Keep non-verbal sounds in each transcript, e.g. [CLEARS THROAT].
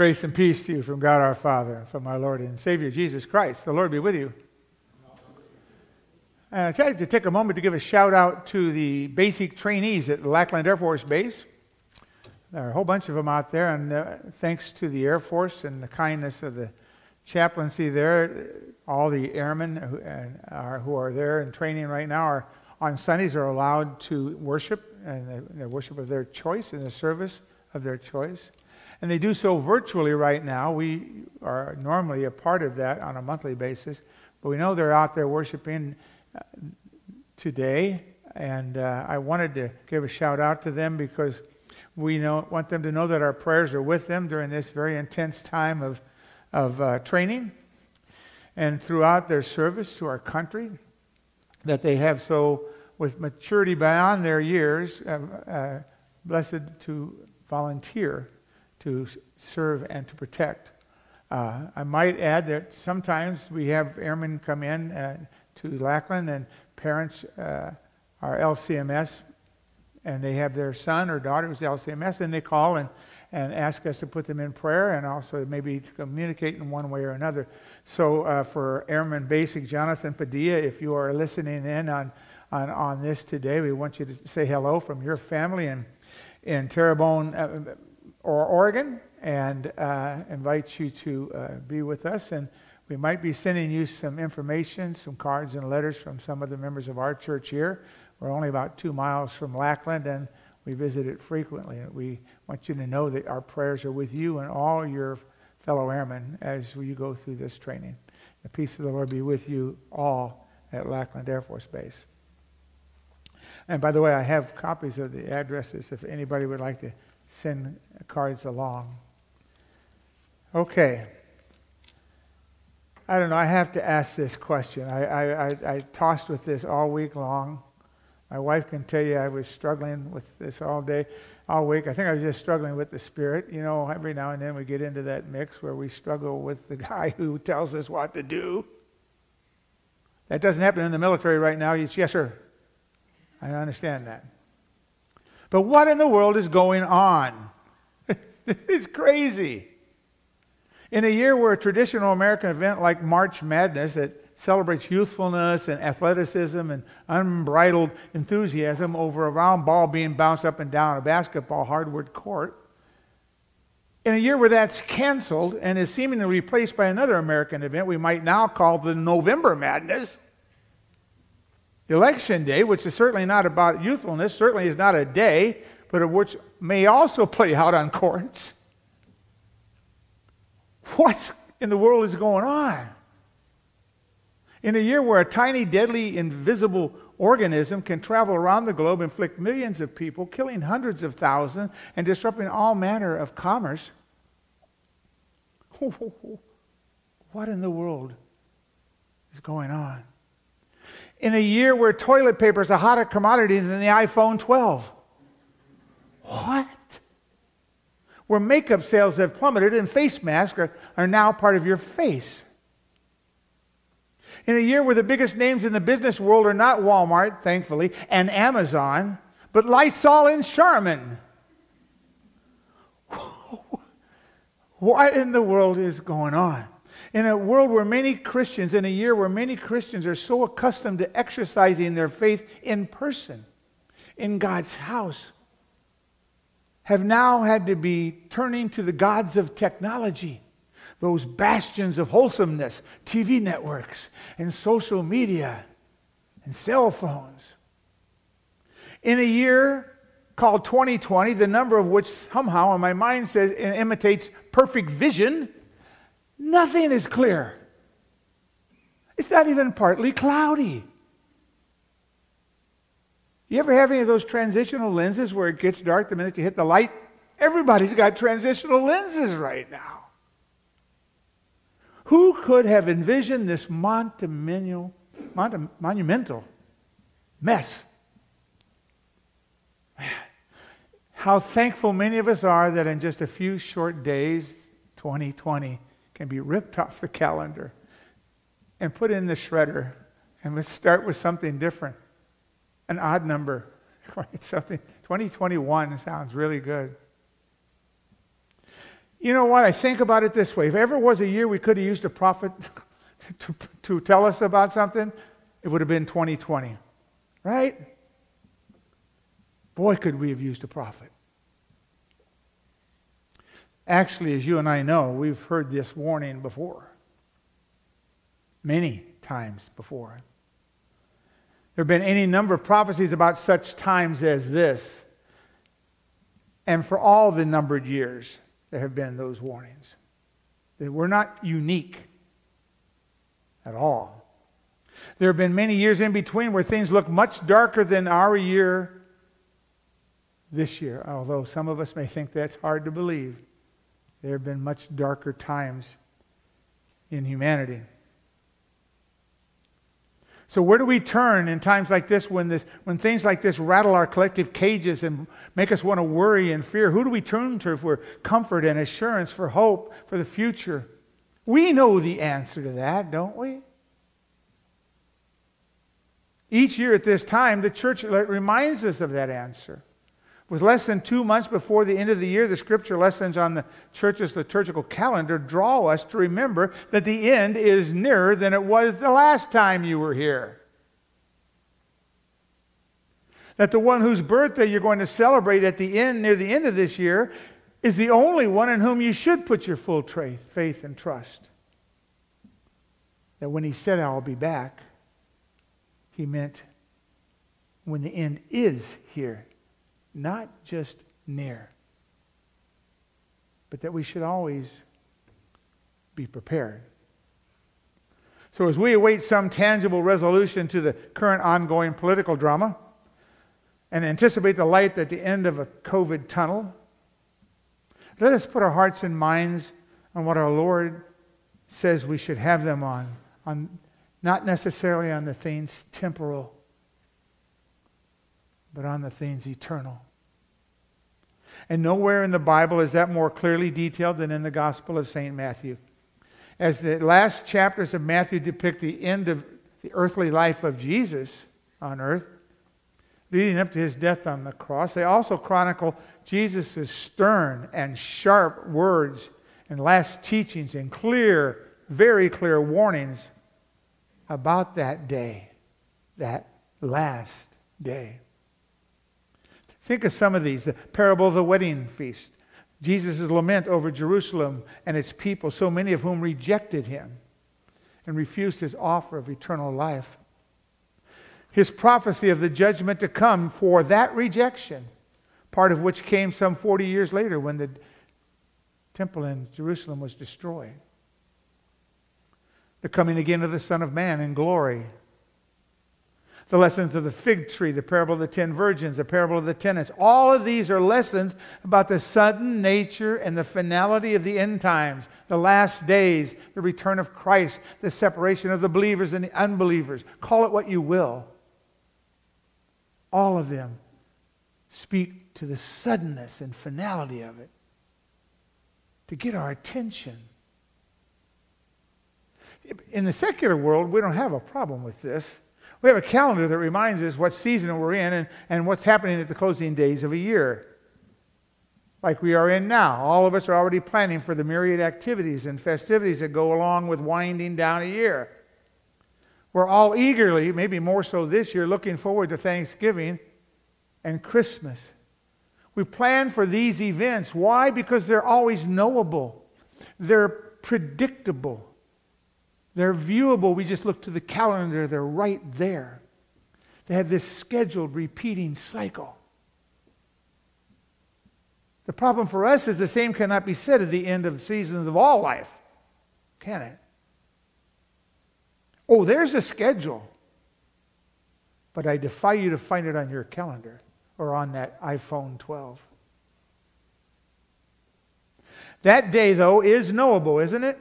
Grace and peace to you from God our Father, from our Lord and Savior Jesus Christ. The Lord be with you. And I'd like to take a moment to give a shout out to the basic trainees at Lackland Air Force Base. There are a whole bunch of them out there, and uh, thanks to the Air Force and the kindness of the chaplaincy there, all the airmen who are, who are there in training right now are on Sundays are allowed to worship and the worship of their choice in the service of their choice. And they do so virtually right now. We are normally a part of that on a monthly basis, but we know they're out there worshiping uh, today. And uh, I wanted to give a shout out to them because we know, want them to know that our prayers are with them during this very intense time of, of uh, training and throughout their service to our country, that they have so, with maturity beyond their years, uh, uh blessed to volunteer to serve and to protect. Uh, I might add that sometimes we have airmen come in uh, to Lackland and parents uh, are LCMS and they have their son or daughter who's LCMS and they call and, and ask us to put them in prayer and also maybe to communicate in one way or another. So uh, for Airman Basic Jonathan Padilla, if you are listening in on, on, on this today, we want you to say hello from your family and in Terrebonne, uh, or Oregon and uh, invite you to uh, be with us. And we might be sending you some information, some cards and letters from some of the members of our church here. We're only about two miles from Lackland, and we visit it frequently. And we want you to know that our prayers are with you and all your fellow airmen as you go through this training. The peace of the Lord be with you all at Lackland Air Force Base. And by the way, I have copies of the addresses if anybody would like to send cards along. Okay. I don't know. I have to ask this question. I, I, I, I, tossed with this all week long. My wife can tell you I was struggling with this all day, all week. I think I was just struggling with the Spirit. You know, every now and then we get into that mix where we struggle with the [LAUGHS] guy who tells us what to do. That doesn't happen in the military right now. He's, yes, sir. I understand that. But what in the world is going on? [LAUGHS] it's crazy. In a year where a traditional American event like March Madness that celebrates youthfulness and athleticism and unbridled enthusiasm over a round ball being bounced up and down a basketball hardwood court, in a year where that's canceled and is seemingly replaced by another American event we might now call the November Madness, Election Day, which is certainly not about youthfulness, certainly is not a day, but which may also play out on courts. What in the world is going on? In a year where a tiny, deadly, invisible organism can travel around the globe, inflict millions of people, killing hundreds of thousands, and disrupting all manner of commerce, [LAUGHS] what in the world is going on? In a year where toilet paper is a hotter commodity than the iPhone 12. What? Where makeup sales have plummeted and face masks are, are now part of your face. In a year where the biggest names in the business world are not Walmart, thankfully, and Amazon, but Lysol and Charmin. [LAUGHS] what in the world is going on? In a world where many Christians, in a year where many Christians are so accustomed to exercising their faith in person, in God's house, have now had to be turning to the gods of technology, those bastions of wholesomeness, TV networks, and social media, and cell phones. In a year called 2020, the number of which somehow in my mind says it imitates perfect vision Nothing is clear. It's not even partly cloudy. You ever have any of those transitional lenses where it gets dark the minute you hit the light? Everybody's got transitional lenses right now. Who could have envisioned this monumental, mess? How thankful many of us are that in just a few short days, 2020, can be ripped off the calendar and put in the shredder. And let's start with something different an odd number. [LAUGHS] right? something 2021 sounds really good. You know what? I think about it this way. If ever was a year we could have used a prophet [LAUGHS] to, to tell us about something, it would have been 2020. Right? Boy, could we have used a prophet. Actually, as you and I know, we've heard this warning before. Many times before. There have been any number of prophecies about such times as this. And for all the numbered years, there have been those warnings. They we're not unique at all. There have been many years in between where things look much darker than our year this year, although some of us may think that's hard to believe. There have been much darker times in humanity. So, where do we turn in times like this when, this when things like this rattle our collective cages and make us want to worry and fear? Who do we turn to for comfort and assurance, for hope, for the future? We know the answer to that, don't we? Each year at this time, the church reminds us of that answer. With less than two months before the end of the year, the scripture lessons on the church's liturgical calendar draw us to remember that the end is nearer than it was the last time you were here. That the one whose birthday you're going to celebrate at the end, near the end of this year, is the only one in whom you should put your full faith and trust. That when he said, I'll be back, he meant when the end is here not just near, but that we should always be prepared. So, as we await some tangible resolution to the current ongoing political drama and anticipate the light at the end of a COVID tunnel, let us put our hearts and minds on what our Lord says we should have them on, on not necessarily on the things temporal but on the things eternal. And nowhere in the Bible is that more clearly detailed than in the Gospel of St. Matthew. As the last chapters of Matthew depict the end of the earthly life of Jesus on earth, leading up to his death on the cross, they also chronicle Jesus' stern and sharp words and last teachings and clear, very clear warnings about that day, that last day. Think of some of these the parable of the wedding feast, Jesus' lament over Jerusalem and its people, so many of whom rejected him and refused his offer of eternal life. His prophecy of the judgment to come for that rejection, part of which came some 40 years later when the temple in Jerusalem was destroyed. The coming again of the Son of Man in glory the lessons of the fig tree, the parable of the ten virgins, the parable of the tenants. All of these are lessons about the sudden nature and the finality of the end times, the last days, the return of Christ, the separation of the believers and the unbelievers. Call it what you will. All of them speak to the suddenness and finality of it to get our attention. In the secular world, we don't have a problem with this we have a calendar that reminds us what season we're in and, and what's happening at the closing days of a year. Like we are in now. All of us are already planning for the myriad activities and festivities that go along with winding down a year. We're all eagerly, maybe more so this year, looking forward to Thanksgiving and Christmas. We plan for these events. Why? Because they're always knowable, they're predictable. They're viewable. We just look to the calendar, they're right there. They have this scheduled repeating cycle. The problem for us is the same cannot be said at the end of the seasons of all life, can it? Oh, there's a schedule. But I defy you to find it on your calendar or on that iPhone 12. That day, though, is knowable, isn't it?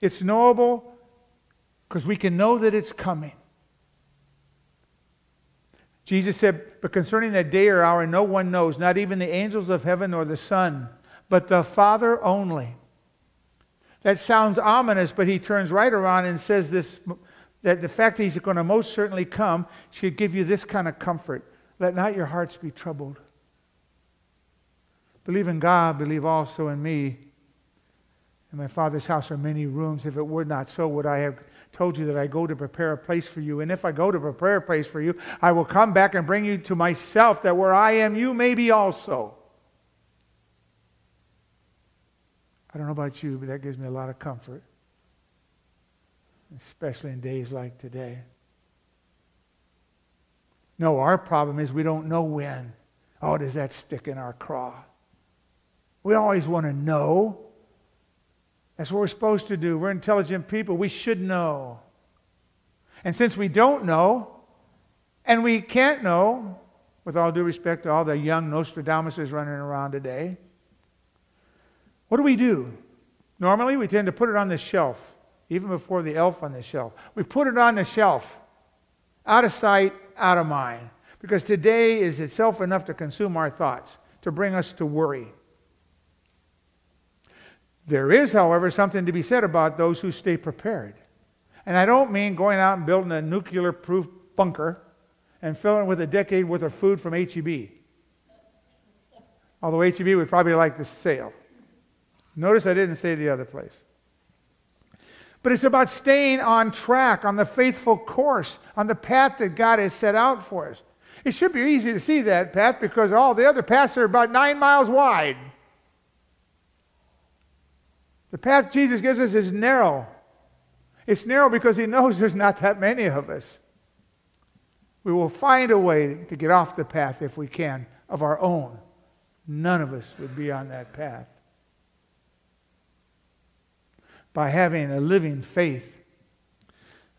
It's knowable because we can know that it's coming. Jesus said, But concerning that day or hour, no one knows, not even the angels of heaven or the Son, but the Father only. That sounds ominous, but he turns right around and says this that the fact that he's going to most certainly come should give you this kind of comfort. Let not your hearts be troubled. Believe in God, believe also in me. In my Father's house are many rooms. If it were not so, would I have told you that I go to prepare a place for you? And if I go to prepare a place for you, I will come back and bring you to myself, that where I am, you may be also. I don't know about you, but that gives me a lot of comfort, especially in days like today. No, our problem is we don't know when. Oh, does that stick in our craw? We always want to know. That's what we're supposed to do. We're intelligent people. We should know. And since we don't know, and we can't know, with all due respect to all the young Nostradamuses running around today, what do we do? Normally, we tend to put it on the shelf, even before the elf on the shelf. We put it on the shelf, out of sight, out of mind, because today is itself enough to consume our thoughts, to bring us to worry. There is, however, something to be said about those who stay prepared. And I don't mean going out and building a nuclear proof bunker and filling it with a decade worth of food from HEB. Although HEB would probably like the sale. Notice I didn't say the other place. But it's about staying on track, on the faithful course, on the path that God has set out for us. It should be easy to see that path because all the other paths are about nine miles wide. The path Jesus gives us is narrow. It's narrow because he knows there's not that many of us. We will find a way to get off the path if we can of our own. None of us would be on that path by having a living faith,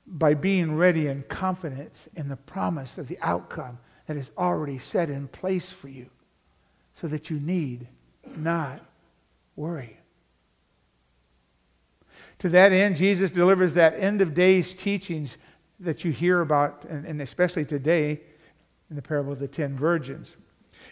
by being ready and confidence in the promise of the outcome that is already set in place for you, so that you need not worry. To that end, Jesus delivers that end of days teachings that you hear about, and, especially today in the parable of the ten virgins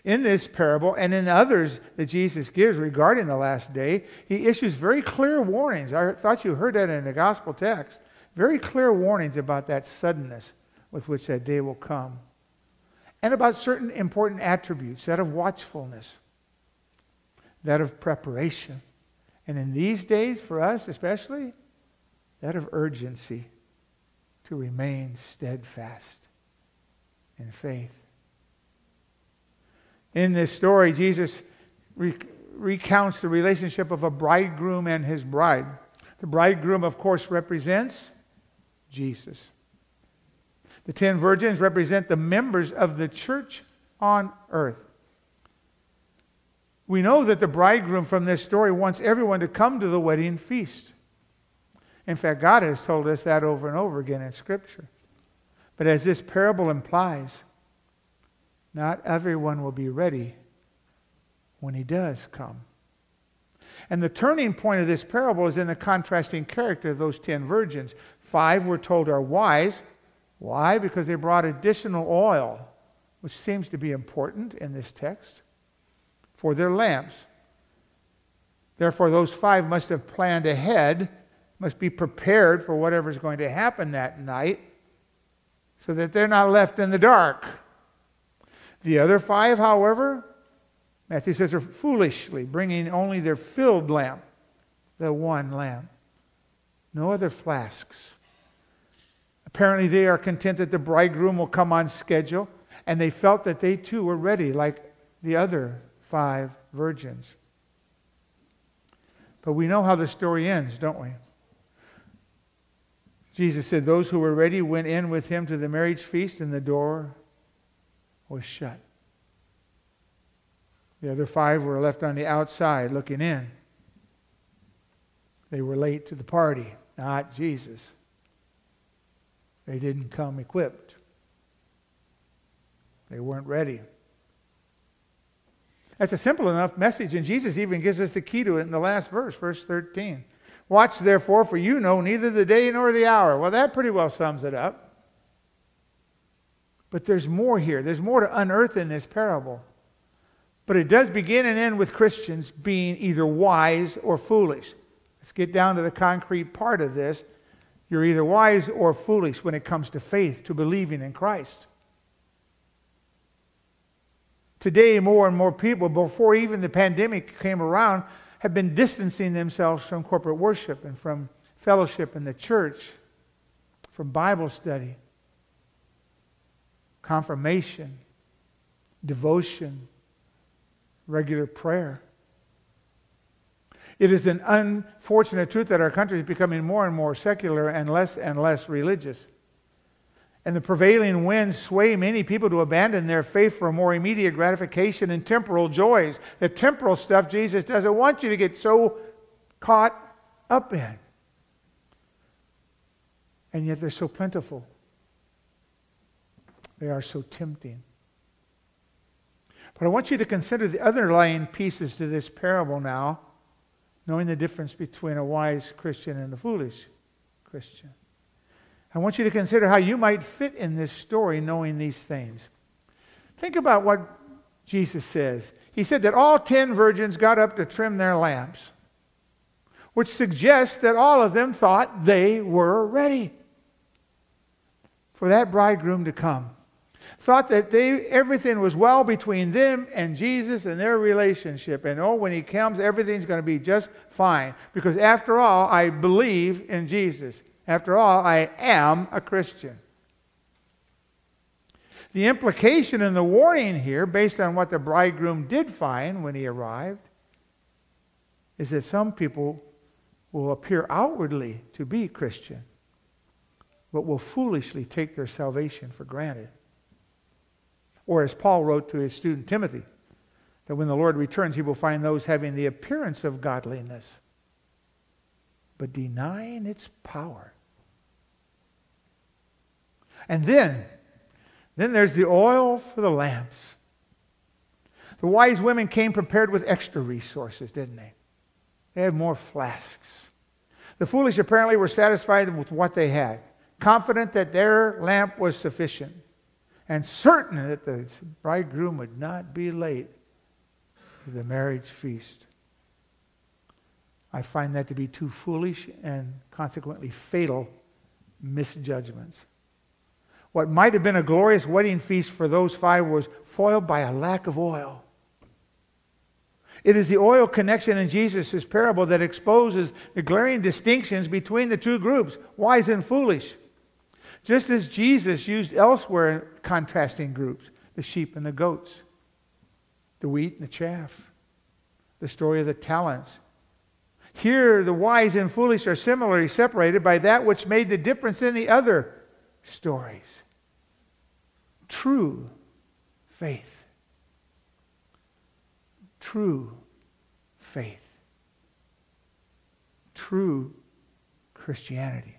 in this parable and in others that Jesus gives regarding the last day, he issues very clear warnings. I thought you heard that in the gospel text. Very clear warnings about that suddenness with which that day will come. And about certain important attributes that of watchfulness, that of preparation. And in these days, for us especially, that of urgency to remain steadfast in faith. In this story, Jesus re- recounts the relationship of a bridegroom and his bride. The bridegroom, of course, represents Jesus. The ten virgins represent the members of the church on earth. We know that the bridegroom from this story wants everyone to come to the wedding feast. In fact, God has told us that over and over again in Scripture. But as this parable implies, not everyone will be ready when he does come. And the turning point of this parable is in the contrasting character of those ten virgins. Five, we're told, are wise. Why? Because they brought additional oil, which seems to be important in this text, for their lamps. Therefore, those five must have planned ahead, must be prepared for whatever's going to happen that night, so that they're not left in the dark. The other five, however, Matthew says, are foolishly bringing only their filled lamp, the one lamp, no other flasks. Apparently, they are content that the bridegroom will come on schedule, and they felt that they too were ready, like the other five virgins. But we know how the story ends, don't we? Jesus said, Those who were ready went in with him to the marriage feast, and the door was shut. The other five were left on the outside looking in. They were late to the party, not Jesus. They didn't come equipped, they weren't ready. That's a simple enough message, and Jesus even gives us the key to it in the last verse, verse 13. Watch therefore, for you know neither the day nor the hour. Well, that pretty well sums it up. But there's more here. There's more to unearth in this parable. But it does begin and end with Christians being either wise or foolish. Let's get down to the concrete part of this. You're either wise or foolish when it comes to faith, to believing in Christ. Today, more and more people, before even the pandemic came around, have been distancing themselves from corporate worship and from fellowship in the church, from Bible study, confirmation, devotion, regular prayer. It is an unfortunate truth that our country is becoming more and more secular and less and less religious. And the prevailing winds sway many people to abandon their faith for more immediate gratification and temporal joys. The temporal stuff Jesus doesn't want you to get so caught up in. And yet they're so plentiful, they are so tempting. But I want you to consider the underlying pieces to this parable now, knowing the difference between a wise Christian and a foolish Christian. I want you to consider how you might fit in this story knowing these things. Think about what Jesus says. He said that all ten virgins got up to trim their lamps, which suggests that all of them thought they were ready for that bridegroom to come. Thought that they, everything was well between them and Jesus and their relationship. And oh, when he comes, everything's going to be just fine. Because after all, I believe in Jesus. After all, I am a Christian. The implication and the warning here, based on what the bridegroom did find when he arrived, is that some people will appear outwardly to be Christian, but will foolishly take their salvation for granted. Or, as Paul wrote to his student Timothy, that when the Lord returns, he will find those having the appearance of godliness, but denying its power. And then, then there's the oil for the lamps. The wise women came prepared with extra resources, didn't they? They had more flasks. The foolish apparently were satisfied with what they had, confident that their lamp was sufficient, and certain that the bridegroom would not be late to the marriage feast. I find that to be two foolish and consequently fatal misjudgments. What might have been a glorious wedding feast for those five was foiled by a lack of oil. It is the oil connection in Jesus' parable that exposes the glaring distinctions between the two groups, wise and foolish. Just as Jesus used elsewhere in contrasting groups, the sheep and the goats, the wheat and the chaff, the story of the talents. Here, the wise and foolish are similarly separated by that which made the difference in the other stories true faith. True faith. True Christianity.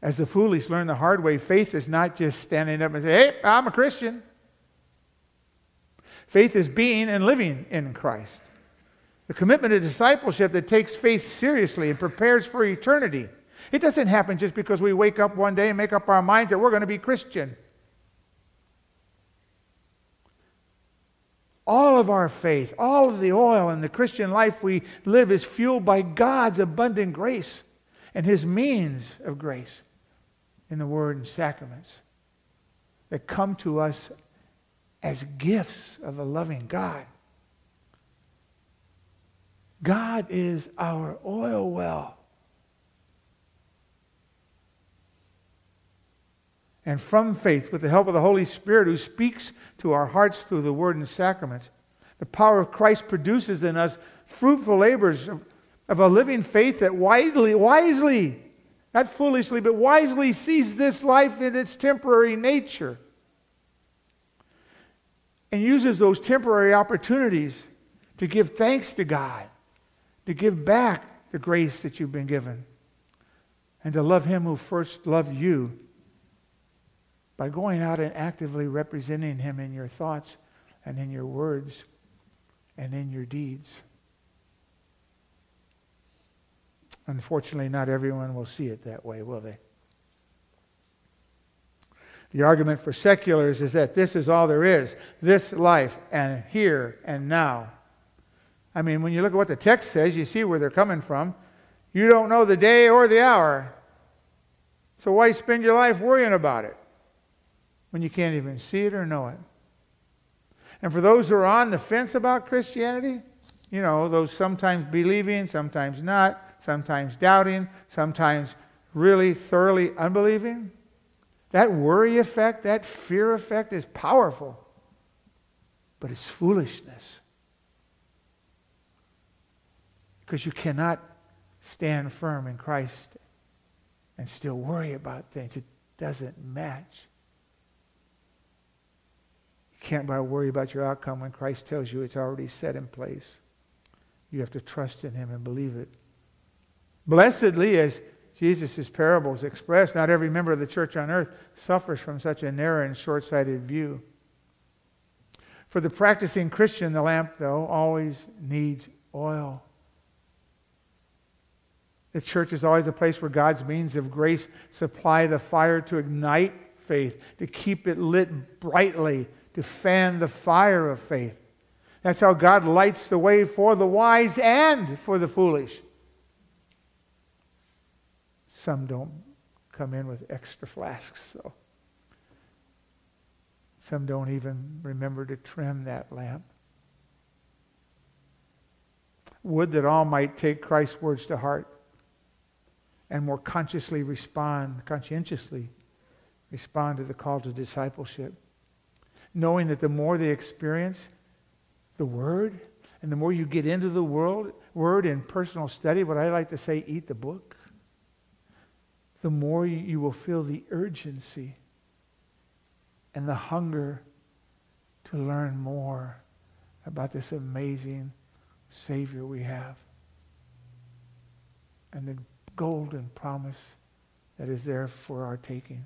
As the foolish learn the hard way, faith is not just standing up and saying, hey, I'm a Christian. Faith is being and living in Christ. The commitment to discipleship that takes faith seriously and prepares for eternity. It doesn't happen just because we wake up one day and make up our minds that we're going to be Christian. All of our faith, all of the oil in the Christian life we live is fueled by God's abundant grace and His means of grace in the Word and sacraments that come to us as gifts of a loving God. God is our oil well. And from faith with the help of the Holy Spirit who speaks to our hearts through the word and sacraments. The power of Christ produces in us fruitful labors of, of a living faith that wisely, wisely, not foolishly, but wisely sees this life in its temporary nature and uses those temporary opportunities to give thanks to God, to give back the grace that you've been given, and to love Him who first loved you by going out and actively representing Him in your thoughts and in your words and in your deeds. Unfortunately, not everyone will see it that way, will they? The argument for seculars is that this is all there is this life, and here and now. I mean, when you look at what the text says, you see where they're coming from. You don't know the day or the hour. So why spend your life worrying about it? When you can't even see it or know it. And for those who are on the fence about Christianity, you know, those sometimes believing, sometimes not, sometimes doubting, sometimes really thoroughly unbelieving, that worry effect, that fear effect is powerful. But it's foolishness. Because you cannot stand firm in Christ and still worry about things. It doesn't match. Can't worry about your outcome when Christ tells you it's already set in place. You have to trust in him and believe it. Blessedly, as Jesus' parables express, not every member of the church on earth suffers from such a narrow and short sighted view. For the practicing Christian, the lamp, though, always needs oil. The church is always a place where God's means of grace supply the fire to ignite faith, to keep it lit brightly, to fan the fire of faith. That's how God lights the way for the wise and for the foolish. Some don't come in with extra flasks, though. Some don't even remember to trim that lamp. Would that all might take Christ's words to heart and more consciously respond, conscientiously respond to the call to discipleship. Knowing that the more they experience the Word, and the more you get into the world, Word in personal study, what I like to say, eat the book, the more you will feel the urgency and the hunger to learn more about this amazing Savior we have. And the golden promise that is there for our taking,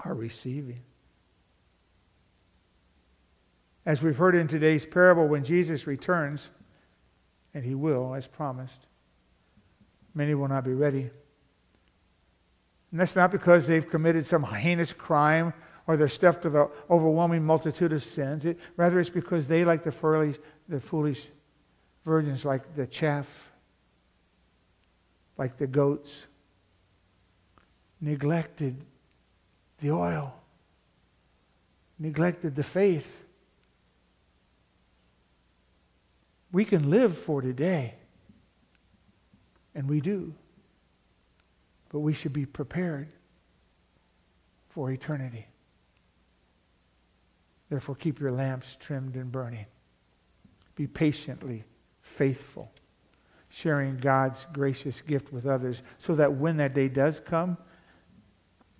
our receiving. As we've heard in today's parable, when Jesus returns, and he will, as promised, many will not be ready. And that's not because they've committed some heinous crime or they're stuffed with an overwhelming multitude of sins. It, rather, it's because they, like the the foolish virgins, like the chaff like the goats, neglected the oil, neglected the faith. We can live for today, and we do, but we should be prepared for eternity. Therefore, keep your lamps trimmed and burning. Be patiently faithful sharing God's gracious gift with others so that when that day does come,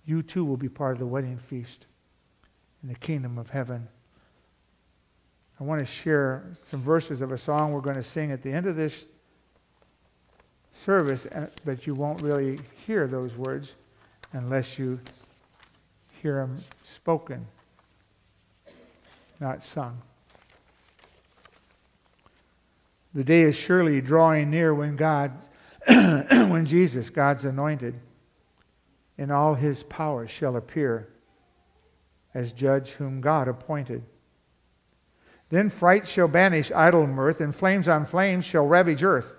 you too will be part of the wedding feast in the kingdom of heaven. I want to share some verses of a song we're going to sing at the end of this service, uh, but you won't really hear those words unless you hear them spoken, not sung. The day is surely drawing near when God, [CLEARS THROAT] when Jesus, God's anointed, in all his power shall appear as judge whom God appointed. Then fright shall banish idle mirth, and flames on flames shall ravage earth,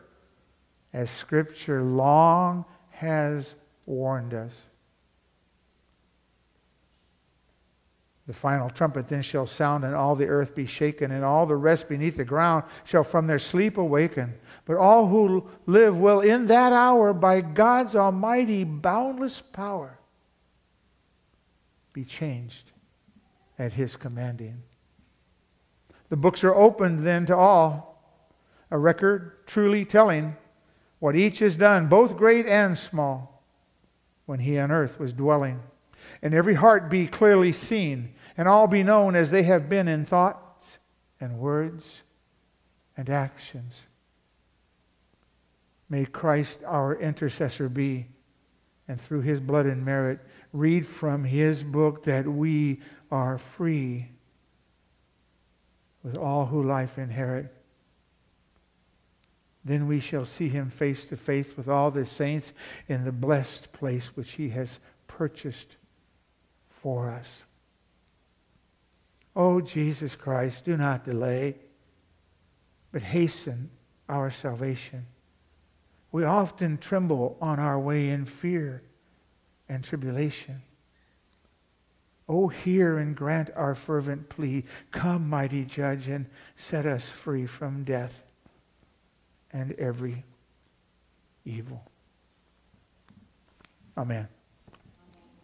as Scripture long has warned us. The final trumpet then shall sound, and all the earth be shaken, and all the rest beneath the ground shall from their sleep awaken. But all who live will in that hour, by God's almighty, boundless power, be changed at his commanding. The books are opened then to all, a record truly telling what each has done, both great and small, when he on earth was dwelling. And every heart be clearly seen and all be known as they have been in thoughts and words and actions. May Christ our intercessor be, and through his blood and merit, read from his book that we are free with all who life inherit. Then we shall see him face to face with all the saints in the blessed place which he has purchased for us. Oh, Jesus Christ, do not delay, but hasten our salvation. We often tremble on our way in fear and tribulation. Oh, hear and grant our fervent plea. Come, mighty judge, and set us free from death and every evil. Amen.